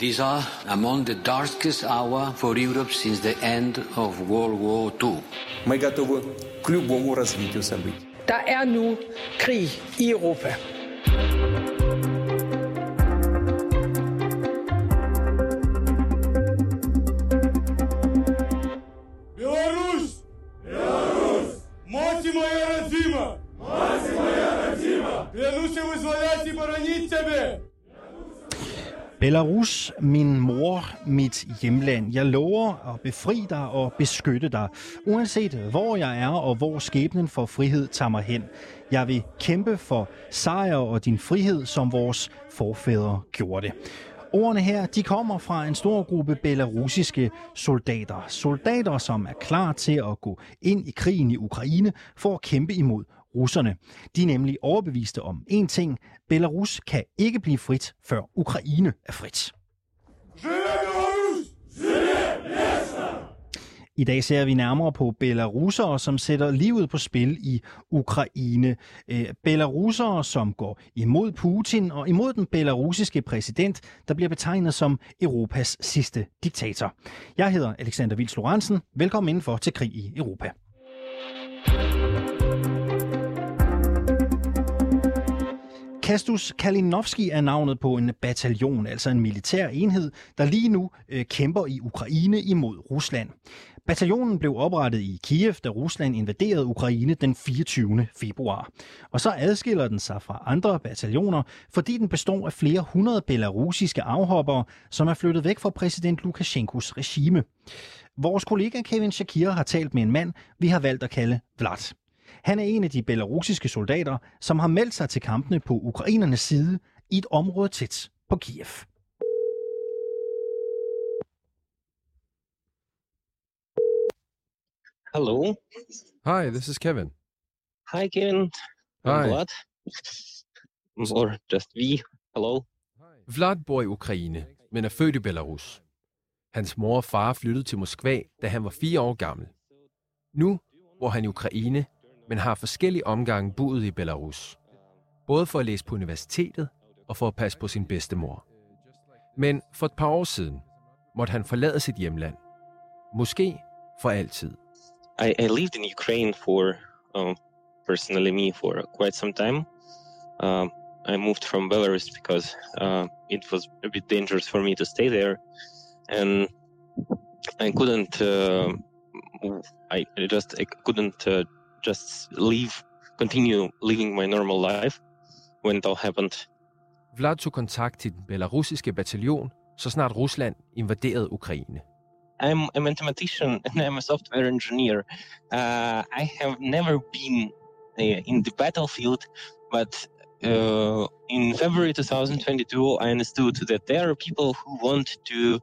These are among the darkest hour for Europe since the end of World War II. Мы готовы к любому развитию событий. Der er nu krig i Belarus, min mor, mit hjemland. Jeg lover at befri dig og beskytte dig, uanset hvor jeg er og hvor skæbnen for frihed tager mig hen. Jeg vil kæmpe for sejr og din frihed, som vores forfædre gjorde det. Ordene her, de kommer fra en stor gruppe belarusiske soldater. Soldater, som er klar til at gå ind i krigen i Ukraine for at kæmpe imod russerne. De er nemlig overbeviste om én ting. Belarus kan ikke blive frit, før Ukraine er frit. I dag ser vi nærmere på belarusere, som sætter livet på spil i Ukraine. Øh, belarusere, som går imod Putin og imod den belarusiske præsident, der bliver betegnet som Europas sidste diktator. Jeg hedder Alexander Vils Lorentzen. Velkommen indenfor til Krig i Europa. Kastus Kalinowski er navnet på en bataljon, altså en militær enhed, der lige nu øh, kæmper i Ukraine imod Rusland. Bataljonen blev oprettet i Kiev, da Rusland invaderede Ukraine den 24. februar. Og så adskiller den sig fra andre bataljoner, fordi den består af flere hundrede belarusiske afhoppere, som er flyttet væk fra præsident Lukashenkos regime. Vores kollega Kevin Shakir har talt med en mand, vi har valgt at kalde Vlad. Han er en af de belarusiske soldater, som har meldt sig til kampene på ukrainernes side i et område tæt på Kiev. Hello. Hi, this is Kevin. Hi, Kevin. I'm Hi. Vlad. Or just we. Hello. Vlad bor i Ukraine, men er født i Belarus. Hans mor og far flyttede til Moskva, da han var fire år gammel. Nu bor han i Ukraine, men har forskellige omgange boet i Belarus. Både for at læse på universitetet og for at passe på sin bedstemor. Men for et par år siden måtte han forlade sit hjemland. Måske for altid. I, I lived in Ukraine for, um, personally me, for quite some time. Um, I moved from Belarus because uh, it was a bit dangerous for me to stay there, and I couldn't. Uh, I I just I couldn't uh, just leave, continue living my normal life when it all happened. Vlad tog kontakt til den belarusiske bataljon, så snart Rusland invaderede Ukraine. I'm a mathematician and I'm a software engineer. Uh, I have never been uh, in the battlefield, but uh, in February 2022, I understood that there are people who want to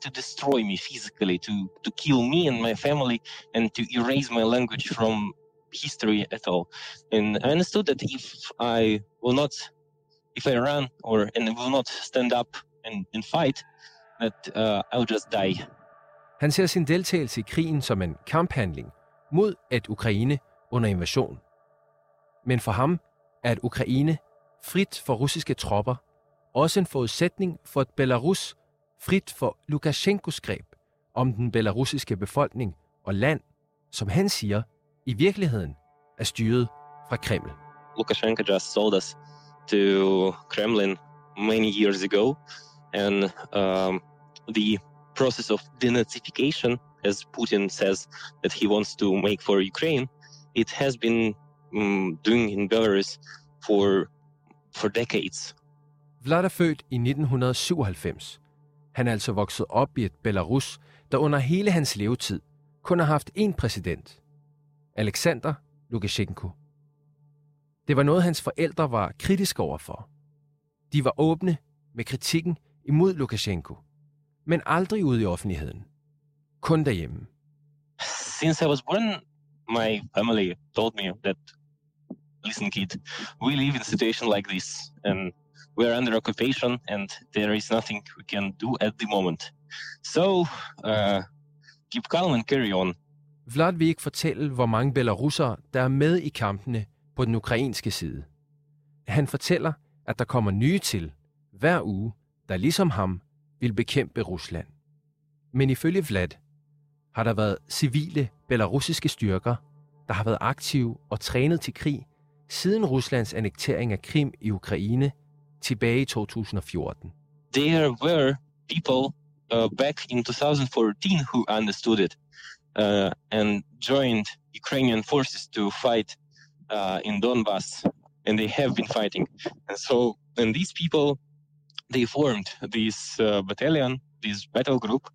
to destroy me physically, to to kill me and my family, and to erase my language from history at all. And I understood that if I will not, if I run or and will not stand up and, and fight, that uh, I'll just die. Han ser sin deltagelse i krigen som en kamphandling mod at Ukraine under invasion. Men for ham er at Ukraine frit for russiske tropper også en forudsætning for et Belarus frit for Lukashenkos greb om den belarusiske befolkning og land, som han siger i virkeligheden er styret fra Kreml. Lukashenko just sold us to Kremlin many years ago, and um, the process of denazification, as Putin says that he wants to make for Ukraine, it has been um, doing in Belarus for for decades. Vlad er født i 1997. Han er altså vokset op i et Belarus, der under hele hans levetid kun har haft én præsident. Alexander Lukashenko. Det var noget, hans forældre var kritiske overfor. De var åbne med kritikken imod Lukashenko, men aldrig ude i offentligheden. Kun derhjemme. Since I was born, my family told me that, listen, kid, we live in a situation like this, and we are under occupation, and there is nothing we can do at the moment. So, uh, keep calm and carry on. Vlad vil ikke fortælle, hvor mange belarusere, der er med i kampene på den ukrainske side. Han fortæller, at der kommer nye til hver uge, der ligesom ham vil bekæmpe Rusland. Men ifølge Vlad har der været civile belarusiske styrker, der har været aktive og trænet til krig siden Ruslands annektering af Krim i Ukraine tilbage i 2014. There were people uh, back in 2014 who understood it uh, and joined Ukrainian forces to fight uh, in Donbass, and they have been fighting. And so, and these people, they formed this uh, battalion, this battle group,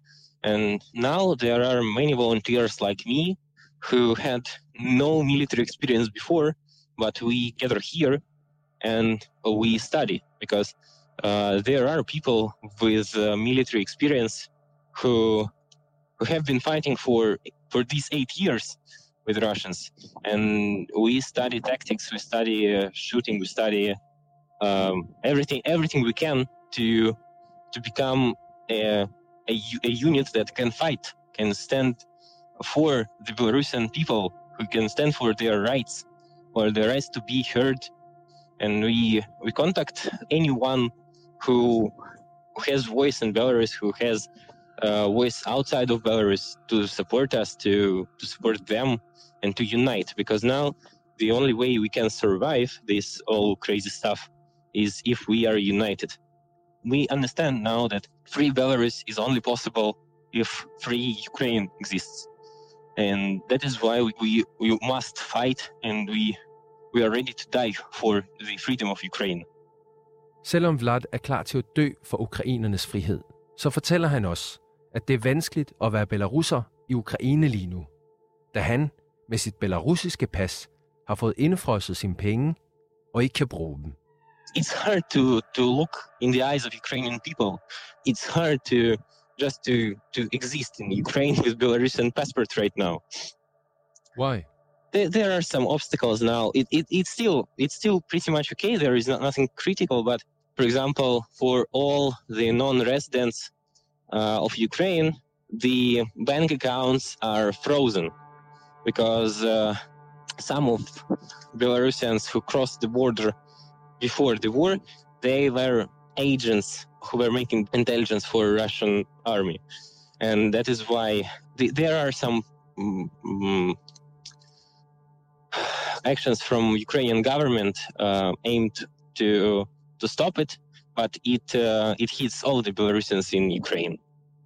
and now there are many volunteers like me who had no military experience before, but we gather here and we study because uh, there are people with uh, military experience who who have been fighting for for these eight years with Russians, and we study tactics, we study uh, shooting, we study um, everything everything we can to to become a, a, a unit that can fight, can stand for the Belarusian people, who can stand for their rights or their rights to be heard, and we we contact anyone who has voice in Belarus, who has uh, voice outside of Belarus to support us, to to support them, and to unite. Because now the only way we can survive this all crazy stuff is if we are united. We understand now that free Belarus is only possible if free Ukraine exists, and that is why we, we must fight, and we we are ready to die for the freedom of Ukraine. Selvom Vlad er klar til at dø for ukrainernes frihed, så fortæller han os, at det er vanskeligt at være belarusser i Ukraine lige nu, da han med sit belarusiske pas har fået indfrosset sine penge og ikke kan bruge dem. It's hard to, to look in the eyes of Ukrainian people. It's hard to just to, to exist in Ukraine with Belarusian passport right now. Why? There, there are some obstacles now. It, it, it's still it's still pretty much okay. There is not, nothing critical, but for example, for all the non-residents uh, of Ukraine, the bank accounts are frozen because uh, some of Belarusians who crossed the border before the war, they were agents who were making intelligence for Russian army, and that is why the, there are some mm, mm, actions from Ukrainian government uh, aimed to to stop it, but it uh, it hits all the Belarusians in Ukraine.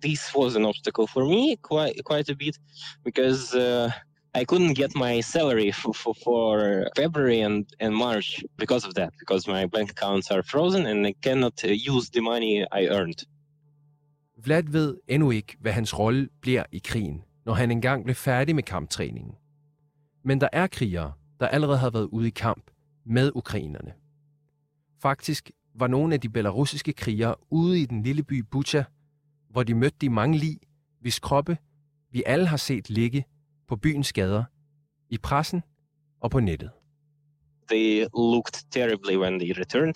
This was an obstacle for me quite quite a bit because uh, I couldn't get my salary for, for, for February and, and March because of that, because my bank accounts are frozen and I cannot use the money I earned. Vlad ved endnu ikke, hvad hans rolle bliver i krigen, når han engang blev færdig med kamptræningen. Men der er krigere, der allerede har været ude i kamp med ukrainerne. Faktisk var nogle af de belarusiske krigere ude i den lille by Bucha, hvor de mødte de mange lig, hvis kroppe vi alle har set ligge på byens gader, i pressen og på nettet. They looked terribly when they returned.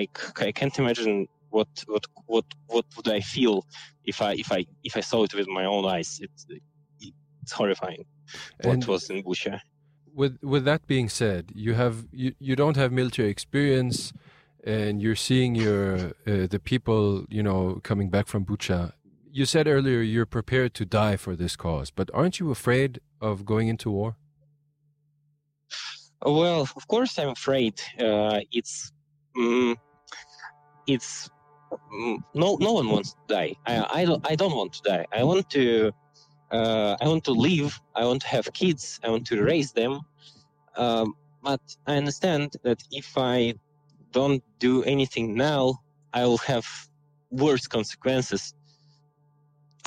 I, I can't imagine what what what what would I feel if I if I if I saw it with my own eyes. It's it's horrifying. What And- was in Busha. With with that being said, you have you, you don't have military experience, and you're seeing your uh, the people you know coming back from Bucha. You said earlier you're prepared to die for this cause, but aren't you afraid of going into war? Well, of course, I'm afraid. Uh, it's mm, it's mm, no no one wants to die. I I don't I don't want to die. I want to uh, I want to live. I want to have kids. I want to raise them. Um, but I understand that if I don't do anything now, I will have worse consequences.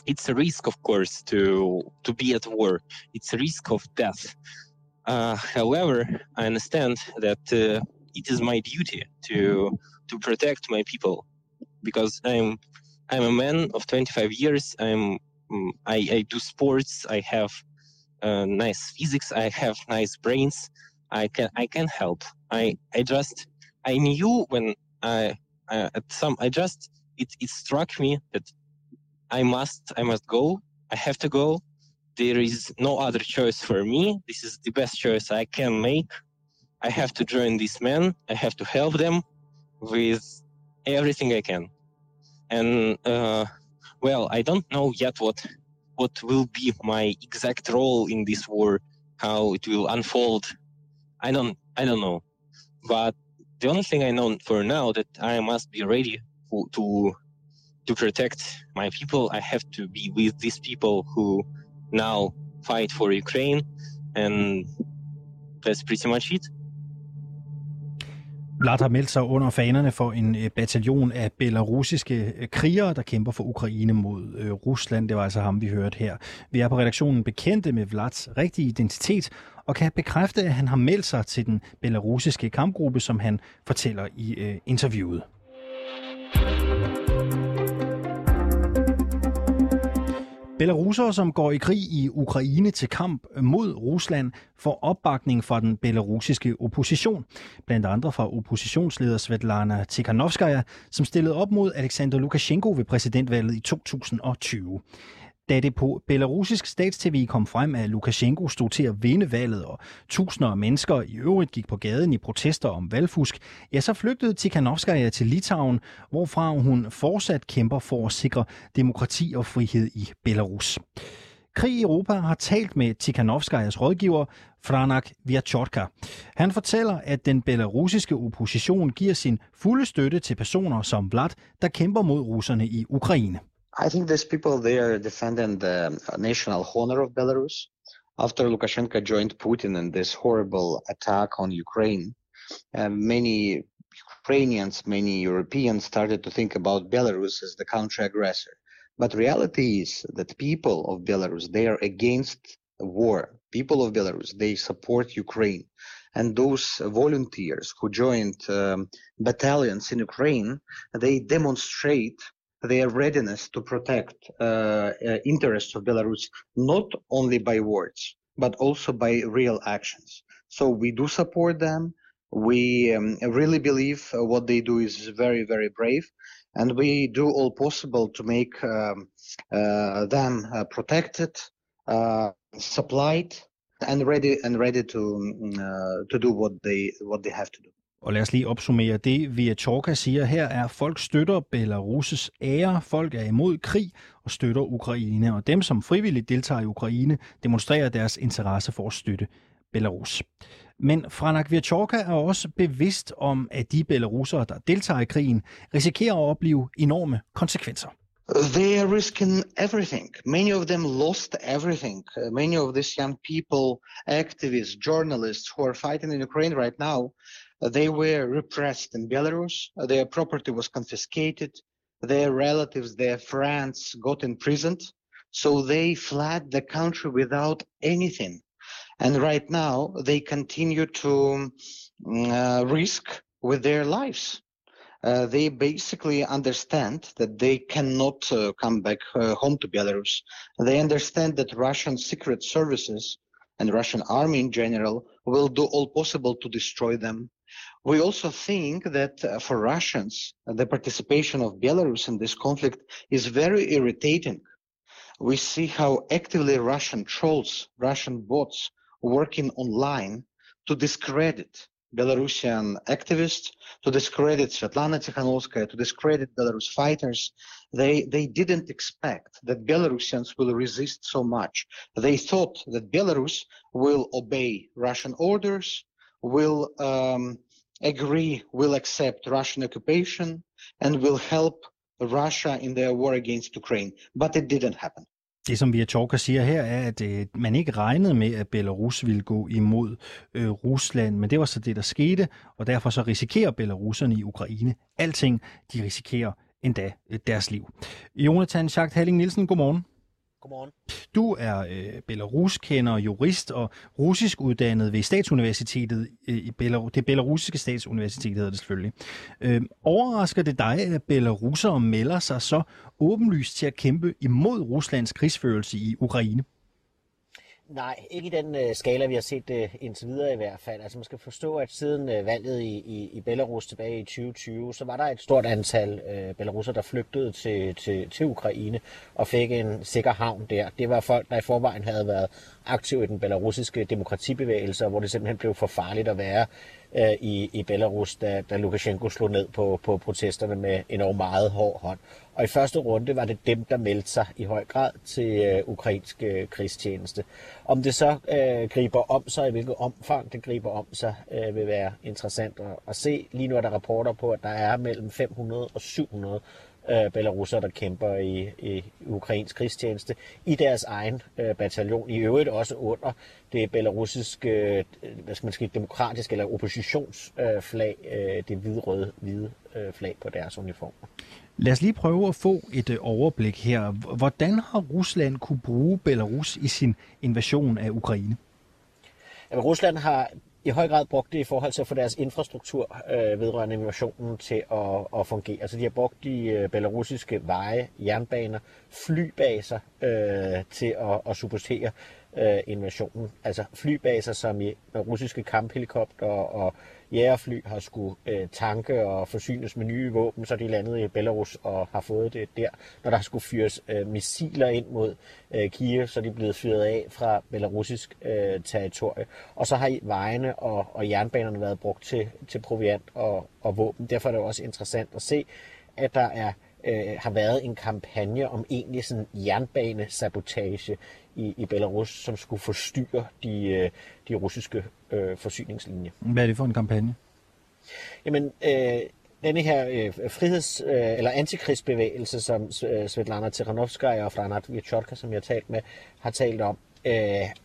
It's a risk, of course, to to be at war. It's a risk of death. Uh, however, I understand that uh, it is my duty to to protect my people because I'm I'm a man of 25 years. I'm I, I do sports. I have uh, nice physics. I have nice brains. I can I can help. I I just I knew when I, I at some I just it it struck me that I must I must go. I have to go. There is no other choice for me. This is the best choice I can make. I have to join these men. I have to help them with everything I can. and uh, well, I don't know yet what what will be my exact role in this war, how it will unfold. I don't I don't know, but the only thing I know for now that I must be ready for, to to protect my people. I have to be with these people who now fight for Ukraine, and that's pretty much it. Vlad har meldt sig under fanerne for en øh, bataljon af belarusiske øh, krigere, der kæmper for Ukraine mod øh, Rusland. Det var altså ham, vi hørte her. Vi er på redaktionen bekendte med Vlads rigtige identitet og kan bekræfte, at han har meldt sig til den belarusiske kampgruppe, som han fortæller i interviewet. Belarusere, som går i krig i Ukraine til kamp mod Rusland, får opbakning fra den belarusiske opposition. Blandt andre fra oppositionsleder Svetlana Tikhanovskaya, som stillede op mod Alexander Lukashenko ved præsidentvalget i 2020. Da det på belarusisk statstv kom frem, at Lukashenko stod til at vinde valget, og tusinder af mennesker i øvrigt gik på gaden i protester om valgfusk, ja, så flygtede Tikhanovskaya til Litauen, hvorfra hun fortsat kæmper for at sikre demokrati og frihed i Belarus. Krig i Europa har talt med Tikhanovskajas rådgiver, Franak Vyachotka. Han fortæller, at den belarusiske opposition giver sin fulde støtte til personer som Vlad, der kæmper mod russerne i Ukraine. I think these people they are defending the national honor of Belarus. After Lukashenko joined Putin in this horrible attack on Ukraine, uh, many Ukrainians, many Europeans started to think about Belarus as the country aggressor. But reality is that people of Belarus they are against war. People of Belarus they support Ukraine, and those volunteers who joined um, battalions in Ukraine they demonstrate their readiness to protect uh, uh, interests of Belarus, not only by words, but also by real actions. So we do support them. We um, really believe uh, what they do is very, very brave. And we do all possible to make um, uh, them uh, protected, uh, supplied, and ready and ready to mm, to do what they what they have to do. Og lad os lige opsummere det, Viatorka siger her, er, folk støtter Belarus' ære, folk er imod krig og støtter Ukraine, og dem, som frivilligt deltager i Ukraine, demonstrerer deres interesse for at støtte Belarus. Men Franak Viatorka er også bevidst om, at de belarusere, der deltager i krigen, risikerer at opleve enorme konsekvenser. They are risking everything. Many of them lost everything. Uh, many of these young people, activists, journalists who are fighting in Ukraine right now, They were repressed in Belarus. Their property was confiscated. Their relatives, their friends got imprisoned. So they fled the country without anything. And right now they continue to mm, uh, risk with their lives. Uh, they basically understand that they cannot uh, come back uh, home to Belarus. They understand that Russian secret services and Russian army in general will do all possible to destroy them. We also think that uh, for Russians, the participation of Belarus in this conflict is very irritating. We see how actively Russian trolls, Russian bots working online to discredit Belarusian activists, to discredit Svetlana Tikhanovskaya, to discredit Belarus fighters. They, they didn't expect that Belarusians will resist so much. They thought that Belarus will obey Russian orders, will um, agree will accept Russian occupation and will help Russia in their war against Ukraine. But it didn't happen. Det, som Viatorka siger her, er, at øh, man ikke regnede med, at Belarus ville gå imod øh, Rusland, men det var så det, der skete, og derfor så risikerer belarusserne i Ukraine alting. De risikerer endda øh, deres liv. Jonathan Schacht Halling Nielsen, godmorgen. Godmorgen. Du er øh, Belarus-kender, jurist og russisk uddannet ved Statsuniversitetet øh, i Belarus. Det belarusiske statsuniversitet hedder det selvfølgelig. Øh, overrasker det dig, at belarusere melder sig så åbenlyst til at kæmpe imod Ruslands krigsførelse i Ukraine? Nej, ikke i den øh, skala, vi har set øh, indtil videre i hvert fald. Altså man skal forstå, at siden øh, valget i, i, i Belarus tilbage i 2020, så var der et stort antal øh, belarusser, der flygtede til, til, til Ukraine og fik en sikker havn der. Det var folk, der i forvejen havde været aktive i den belarusiske demokratibevægelse, hvor det simpelthen blev for farligt at være øh, i, i Belarus, da, da Lukashenko slog ned på, på protesterne med en meget hård hånd. Og i første runde var det dem, der meldte sig i høj grad til øh, ukrainsk øh, krigstjeneste. Om det så øh, griber om sig, i hvilket omfang det griber om sig, øh, vil være interessant at, at se. Lige nu er der rapporter på, at der er mellem 500 og 700 øh, belarusser, der kæmper i, i ukrainsk krigstjeneste, i deres egen øh, bataljon. I øvrigt også under det belarusiske, øh, hvad skal man sige, demokratiske eller oppositionsflag, øh, det hvide-røde hvide øh, flag på deres uniformer. Lad os lige prøve at få et øh, overblik her. Hvordan har Rusland kunne bruge Belarus i sin invasion af Ukraine? Jamen, Rusland har i høj grad brugt det i forhold til at få deres infrastruktur øh, vedrørende innovationen til at, at fungere. Altså de har brugt de øh, belarusiske veje, jernbaner, flybaser øh, til at, at supportere øh, innovationen. Altså flybaser som i russiske kamphelikopter og, og jægerfly har skulle øh, tanke og forsynes med nye våben, så de landede i Belarus og har fået det der. Når der skulle fyres øh, missiler ind mod øh, Kiev, så er de blevet fyret af fra belarusisk øh, territorie. Og så har vejene og, og jernbanerne været brugt til, til proviant og, og våben. Derfor er det også interessant at se, at der er øh, har været en kampagne om egentlig sådan jernbanesabotage i, i Belarus, som skulle forstyrre de, øh, de russiske øh, forsyningslinjer. Hvad er det for en kampagne? Jamen, øh, denne her øh, friheds- øh, eller antikrigsbevægelse, som øh, Svetlana Tikhanovskaya og Franat Vyachetka, som jeg har talt med, har talt om, øh,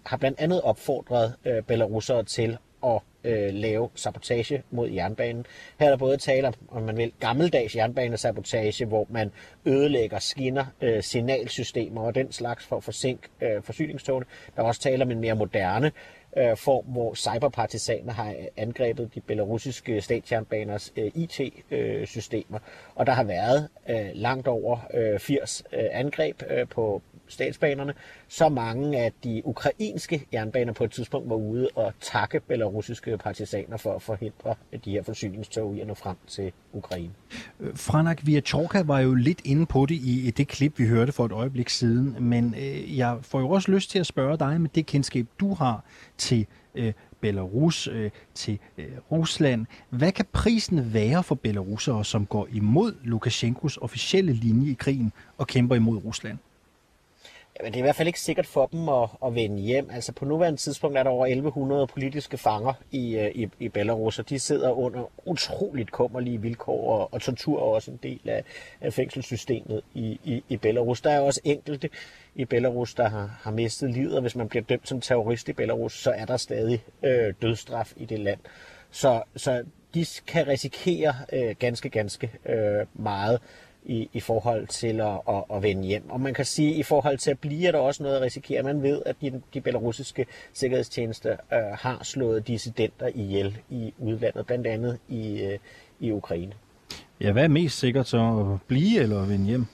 har blandt andet opfordret øh, belarusere til at øh, lave sabotage mod jernbanen. Her er der både tale om, om man vil, gammeldags jernbanesabotage, hvor man ødelægger skinner, øh, signalsystemer og den slags for at forsinke øh, forsyningstogene. Der er også tale om en mere moderne øh, form, hvor cyberpartisaner har øh, angrebet de belarusiske statsjernbaners øh, IT-systemer. Øh, og der har været øh, langt over øh, 80 øh, angreb øh, på statsbanerne, så mange af de ukrainske jernbaner på et tidspunkt var ude og takke belarusiske partisaner for at forhindre de her forsyningstog i at nå frem til Ukraine. Øh, Franak Viatorka var jo lidt inde på det i det klip, vi hørte for et øjeblik siden, men øh, jeg får jo også lyst til at spørge dig med det kendskab, du har til øh, Belarus, øh, til øh, Rusland. Hvad kan prisen være for belarusere, som går imod Lukashenkos officielle linje i krigen og kæmper imod Rusland? Jamen, det er i hvert fald ikke sikkert for dem at, at vende hjem. Altså på nuværende tidspunkt er der over 1100 politiske fanger i, øh, i, i Belarus, og de sidder under utroligt kummerlige vilkår, og, og tortur er også en del af, af fængselssystemet i, i, i Belarus. Der er også enkelte i Belarus, der har, har mistet livet, og hvis man bliver dømt som terrorist i Belarus, så er der stadig øh, dødsstraf i det land. Så, så de kan risikere øh, ganske, ganske øh, meget i, i forhold til at, at, at vende hjem. Og man kan sige, at i forhold til at blive, er der også noget at risikere. Man ved, at de, de belarusiske sikkerhedstjenester øh, har slået dissidenter ihjel i udlandet, blandt andet i, øh, i Ukraine. Ja, hvad er mest sikkert så at blive eller at vende hjem?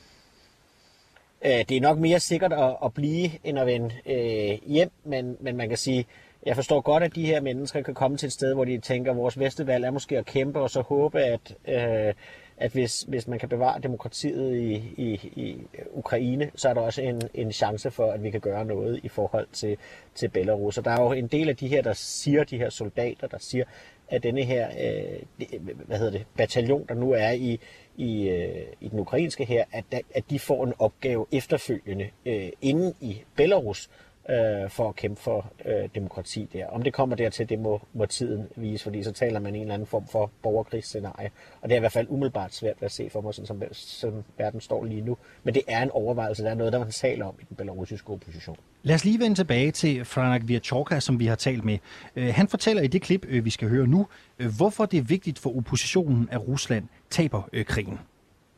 Øh, det er nok mere sikkert at, at blive, end at vende øh, hjem, men, men man kan sige, jeg forstår godt, at de her mennesker kan komme til et sted, hvor de tænker, at vores bedste valg er måske at kæmpe, og så håbe, at øh, at hvis, hvis man kan bevare demokratiet i, i, i Ukraine, så er der også en, en chance for, at vi kan gøre noget i forhold til, til Belarus. Og der er jo en del af de her, der siger, de her soldater, der siger, at denne her øh, hvad hedder det, bataljon, der nu er i, i, øh, i den ukrainske her, at, at de får en opgave efterfølgende øh, inde i Belarus, øh, for at kæmpe for øh, demokrati der. Om det kommer dertil, det må, må tiden vise, fordi så taler man en eller anden form for borgerkrigsscenarie. Og det er i hvert fald umiddelbart svært at se for mig, sådan som, som verden står lige nu. Men det er en overvejelse, der er noget, der man taler om i den belarusiske opposition. Lad os lige vende tilbage til Franak Virchorka, som vi har talt med. Øh, han fortæller i det klip, øh, vi skal høre nu, øh, hvorfor det er vigtigt for oppositionen, at Rusland taber krigen.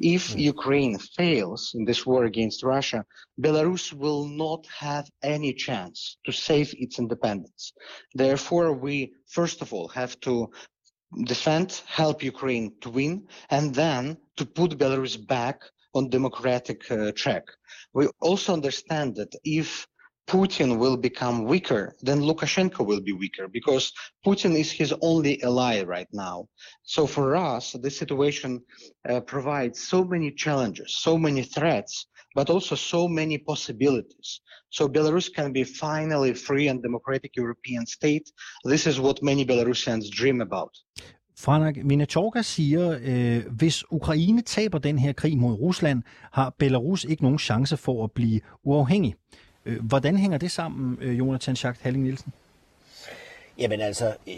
If Ukraine fails in this war against Russia, Belarus will not have any chance to save its independence. Therefore, we first of all have to defend, help Ukraine to win, and then to put Belarus back on democratic uh, track. We also understand that if Putin will become weaker, then Lukashenko will be weaker because Putin is his only ally right now. So for us, this situation uh, provides so many challenges, so many threats but also so many possibilities. So Belarus can be finally free and democratic European state. This is what many Belarusians dream about. Franak Minatorka siger, øh, hvis Ukraine taber den her krig mod Rusland, har Belarus ikke nogen chance for at blive uafhængig. Øh, hvordan hænger det sammen, øh, Jonathan Schacht Halling Nielsen? Jamen altså, øh,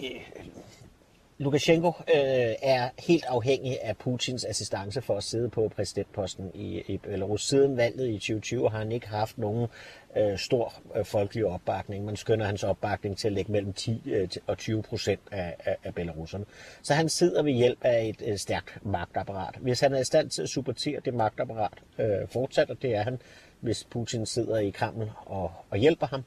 Lukashenko øh, er helt afhængig af Putins assistance for at sidde på præsidentposten i, i Belarus. Siden valget i 2020 har han ikke haft nogen øh, stor øh, folkelig opbakning. Man skønner hans opbakning til at lægge mellem 10 øh, og 20 procent af, af, af belarusserne. Så han sidder ved hjælp af et øh, stærkt magtapparat. Hvis han er i stand til at supportere det magtapparat øh, fortsat, og det er han, hvis Putin sidder i Kreml og, og hjælper ham,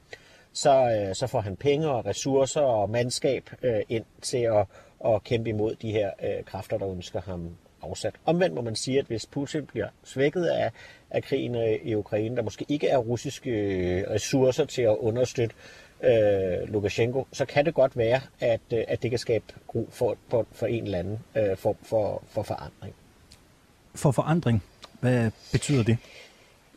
så, øh, så får han penge og ressourcer og mandskab øh, ind til at, at kæmpe imod de her øh, kræfter, der ønsker ham afsat. Omvendt må man sige, at hvis Putin bliver svækket af, af krigen øh, i Ukraine, der måske ikke er russiske øh, ressourcer til at understøtte øh, Lukashenko, så kan det godt være, at, øh, at det kan skabe gro for, for, for en eller anden øh, form for, for forandring. For forandring? Hvad betyder det?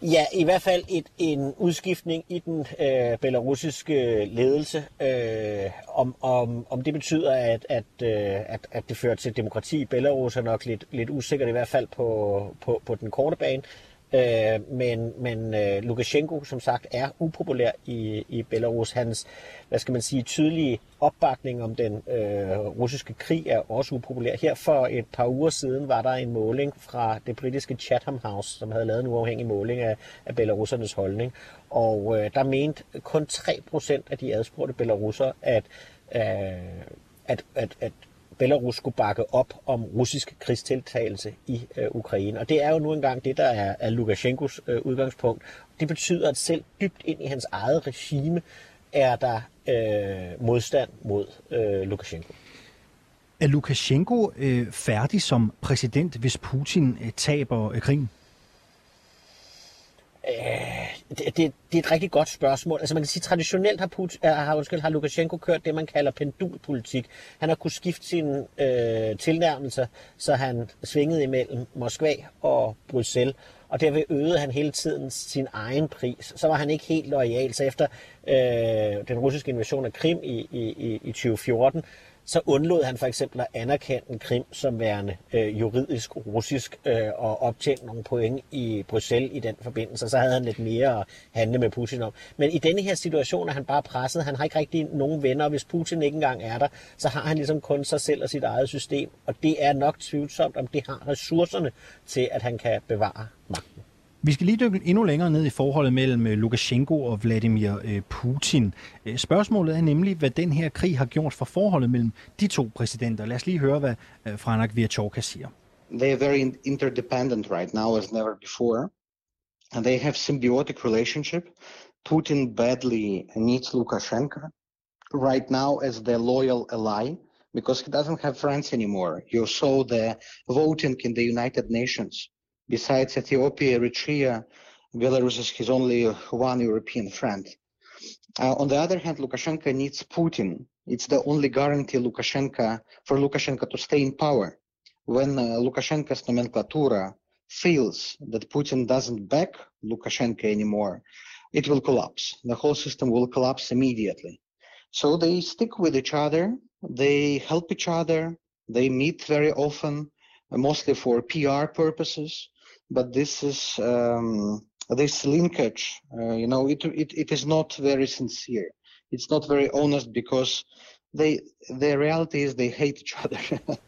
Ja, i hvert fald et, en udskiftning i den øh, belarusiske ledelse. Øh, om, om, om det betyder, at, at, øh, at, at det fører til demokrati i Belarus, er nok lidt, lidt usikkert, i hvert fald på, på, på den korte bane. Øh, Øh, men men øh, Lukashenko, som sagt, er upopulær i, i Belarus. Hans, hvad skal man sige, tydelige opbakning om den øh, russiske krig er også upopulær. Her for et par uger siden var der en måling fra det britiske Chatham House, som havde lavet en uafhængig måling af, af belarussernes holdning. Og øh, der mente kun 3% af de adspurgte belarusser, at, øh, at, at, at Belarus skulle bakke op om russisk krigstiltagelse i øh, Ukraine. Og det er jo nu engang det, der er, er Lukashenkos øh, udgangspunkt. Det betyder, at selv dybt ind i hans eget regime er der øh, modstand mod øh, Lukashenko. Er Lukashenko øh, færdig som præsident, hvis Putin øh, taber øh, krigen? Det, det, det er et rigtig godt spørgsmål. Altså man kan sige, traditionelt har, Put, har, undskyld, har Lukashenko kørt det, man kalder pendulpolitik. Han har kunnet skifte sine øh, tilnærmelser, så han svingede imellem Moskva og Bruxelles. Og derved øgede han hele tiden sin egen pris. Så var han ikke helt lojal. Så efter øh, den russiske invasion af Krim i, i, i 2014, så undlod han for eksempel at anerkende Krim som værende øh, juridisk russisk øh, og optjente nogle point i Bruxelles i den forbindelse. Så havde han lidt mere at handle med Putin om. Men i denne her situation er han bare presset. Han har ikke rigtig nogen venner. Hvis Putin ikke engang er der, så har han ligesom kun sig selv og sit eget system. Og det er nok tvivlsomt, om det har ressourcerne til, at han kan bevare magten. Vi skal lige dykke endnu længere ned i forholdet mellem øh, Lukashenko og Vladimir øh, Putin. Øh, spørgsmålet er nemlig, hvad den her krig har gjort for forholdet mellem de to præsidenter. Lad os lige høre, hvad Franak Virchorka siger. They are very interdependent right now as never before. And they have symbiotic relationship. Putin badly needs Lukashenko right now as their loyal ally because he doesn't have friends anymore. You saw the voting in the United Nations Besides Ethiopia, Eritrea, Belarus is his only one European friend. Uh, on the other hand, Lukashenko needs Putin. It's the only guarantee Lukashenko for Lukashenko to stay in power. When uh, Lukashenko's nomenclatura feels that Putin doesn't back Lukashenko anymore, it will collapse. The whole system will collapse immediately. So they stick with each other. They help each other. They meet very often, mostly for PR purposes but this is um, this linkage uh, you know it, it it is not very sincere it's not very honest because they the reality is they hate each other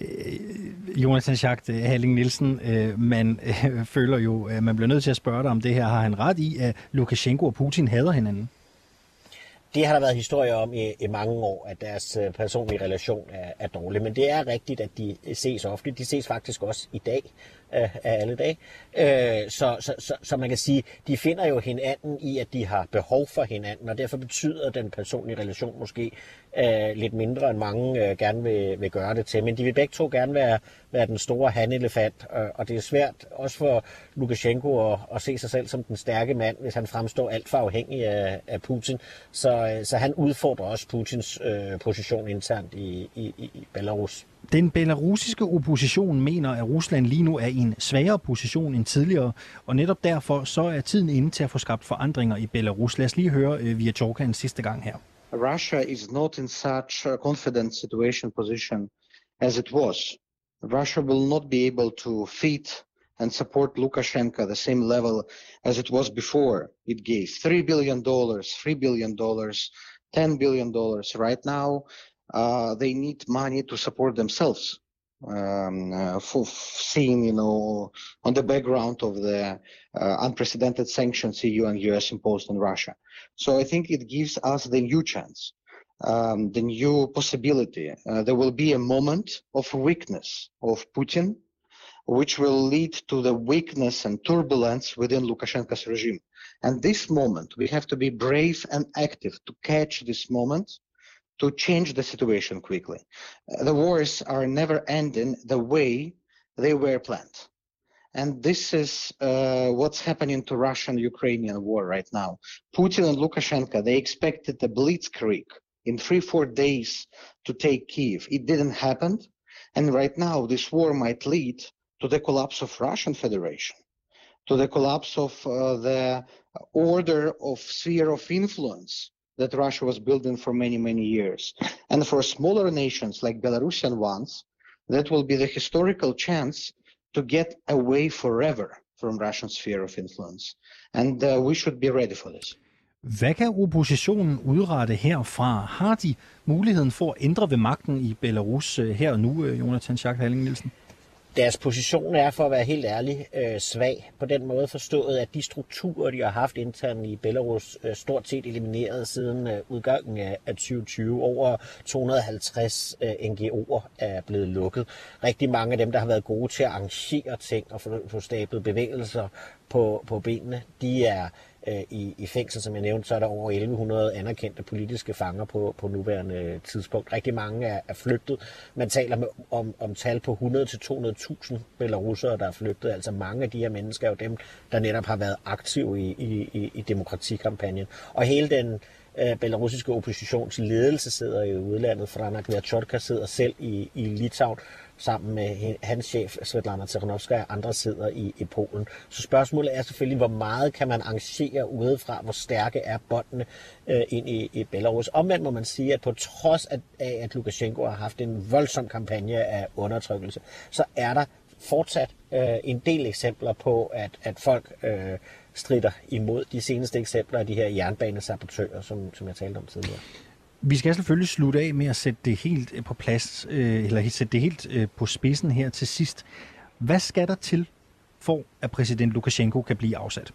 øh, Jonathan Schacht, øh, Halling Nielsen, øh, man føler jo, at man bliver nødt til at spørge dig om det her. Har han ret i, at Lukashenko og Putin hader hinanden? Det har der været historier om i, i mange år, at deres personlige relation er, er dårlig. Men det er rigtigt, at de ses ofte. De ses faktisk også i dag af, af alle dage. Øh, så, så, så, så man kan sige, de finder jo hinanden i, at de har behov for hinanden, og derfor betyder den personlige relation måske øh, lidt mindre, end mange øh, gerne vil, vil gøre det til. Men de vil begge to gerne være, være den store handelefant, øh, og det er svært også for Lukashenko at, at se sig selv som den stærke mand, hvis han fremstår alt for afhængig af, af Putin. Så, øh, så han udfordrer også Putins øh, position internt i, i, i Belarus. Den belarusiske opposition mener, at Rusland lige nu er i en svagere position end tidligere, og netop derfor så er tiden inde til at få skabt forandringer i Belarus. Lad os lige høre øh, via Tjorka en sidste gang her. Russia is not in such a confident situation position as it was. Russia will not be able to feed and support Lukashenko the same level as it was before it gave $3 billion, $3 billion, $10 billion. Right now, they need money to support themselves. Um, uh, for seeing, you know, on the background of the uh, unprecedented sanctions EU and US imposed on Russia. So I think it gives us the new chance, um, the new possibility. Uh, there will be a moment of weakness of Putin, which will lead to the weakness and turbulence within Lukashenko's regime. And this moment, we have to be brave and active to catch this moment to change the situation quickly. Uh, the wars are never ending the way they were planned. And this is uh, what's happening to Russian-Ukrainian war right now. Putin and Lukashenko, they expected a blitzkrieg in three, four days to take Kiev. It didn't happen. And right now, this war might lead to the collapse of Russian Federation, to the collapse of uh, the order of sphere of influence that Russia was building for many, many years. And for smaller nations like Belarusian ones, that will be the historical chance to get away forever from Russian sphere of influence. And uh, we should be ready for this. Hvad kan oppositionen udrette herfra? Har de muligheden for at ændre ved magten i Belarus øh, her og nu, øh, Jonathan Schack Halling Nielsen? Deres position er, for at være helt ærlig, øh, svag. På den måde forstået, at de strukturer, de har haft internt i Belarus, øh, stort set elimineret siden øh, udgangen af, af 2020. Over 250 øh, NGO'er er blevet lukket. Rigtig mange af dem, der har været gode til at arrangere ting og få, få stablet bevægelser på, på benene, de er øh, i, i fængsel, som jeg nævnte, så er der over 1100 anerkendte politiske fanger på, på nuværende tidspunkt. Rigtig mange er, er flygtet. Man taler med, om, om tal på 100-200.000 belarusere, der er flygtet. Altså mange af de her mennesker er jo dem, der netop har været aktive i, i, i, i demokratikampagnen. Og hele den øh, belarusiske oppositionsledelse sidder i udlandet. Franak Vyachotka sidder selv i, i Litauen sammen med hans chef, Svetlana Tsikhanovskaya, og andre sidder i, i Polen. Så spørgsmålet er selvfølgelig, hvor meget kan man arrangere udefra, hvor stærke er båndene øh, ind i, i Belarus. Omvendt må man sige, at på trods af, at Lukashenko har haft en voldsom kampagne af undertrykkelse, så er der fortsat øh, en del eksempler på, at, at folk øh, strider imod de seneste eksempler af de her jernbanesabotører, som, som jeg talte om tidligere. Vi skal selvfølgelig slutte af med at sætte det helt øh, på plads, øh, eller sætte det helt øh, på spidsen her til sidst. Hvad skal der til, for at præsident Lukashenko kan blive afsat?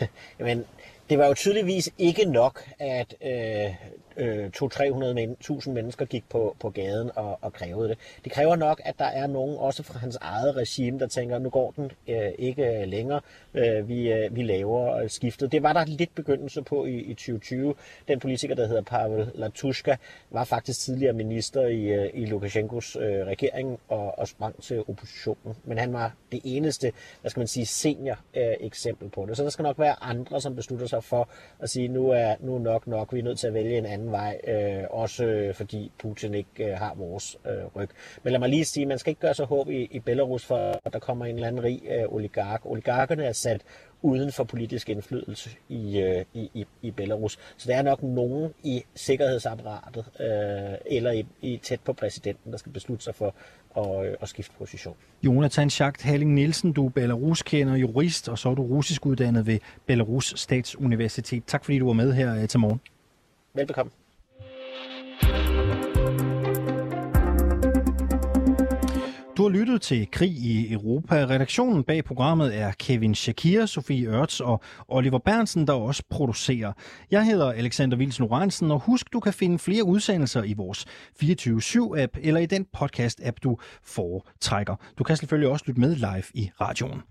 Jamen, det var jo tydeligvis ikke nok, at øh, øh, 200-300.000 mennesker gik på, på gaden og, og krævede det. Det kræver nok, at der er nogen, også fra hans eget regime, der tænker, nu går den øh, ikke øh, længere, øh, vi, øh, vi laver øh, skiftet. Det var der lidt begyndelse på i, i 2020. Den politiker, der hedder Pavel Latushka, var faktisk tidligere minister i, øh, i Lukashenkos øh, regering og, og sprang til oppositionen. Men han var det eneste, hvad skal man sige, senior øh, eksempel på det. Så der skal nok være andre, som beslutter sig for at sige, nu er nu nok nok, vi er nødt til at vælge en anden vej, øh, også øh, fordi Putin ikke øh, har vores øh, ryg. Men lad mig lige sige, man skal ikke gøre sig håb i, i Belarus, for at der kommer en eller anden rig øh, oligark. Oligarkerne er sat uden for politisk indflydelse i, øh, i, i, i Belarus. Så der er nok nogen i sikkerhedsapparatet øh, eller i, i tæt på præsidenten, der skal beslutte sig for at, øh, at skifte position. Jonathan Schacht Halling Nielsen, du er Belarus-kender, jurist, og så er du russisk uddannet ved Belarus Statsuniversitet. Tak fordi du var med her øh, til morgen. Velbekomme. Du har lyttet til Krig i Europa. Redaktionen bag programmet er Kevin Shakir, Sofie Ørts og Oliver Bernsen, der også producerer. Jeg hedder Alexander Wilsen Oransen, og husk, du kan finde flere udsendelser i vores 24-7-app eller i den podcast-app, du foretrækker. Du kan selvfølgelig også lytte med live i radioen.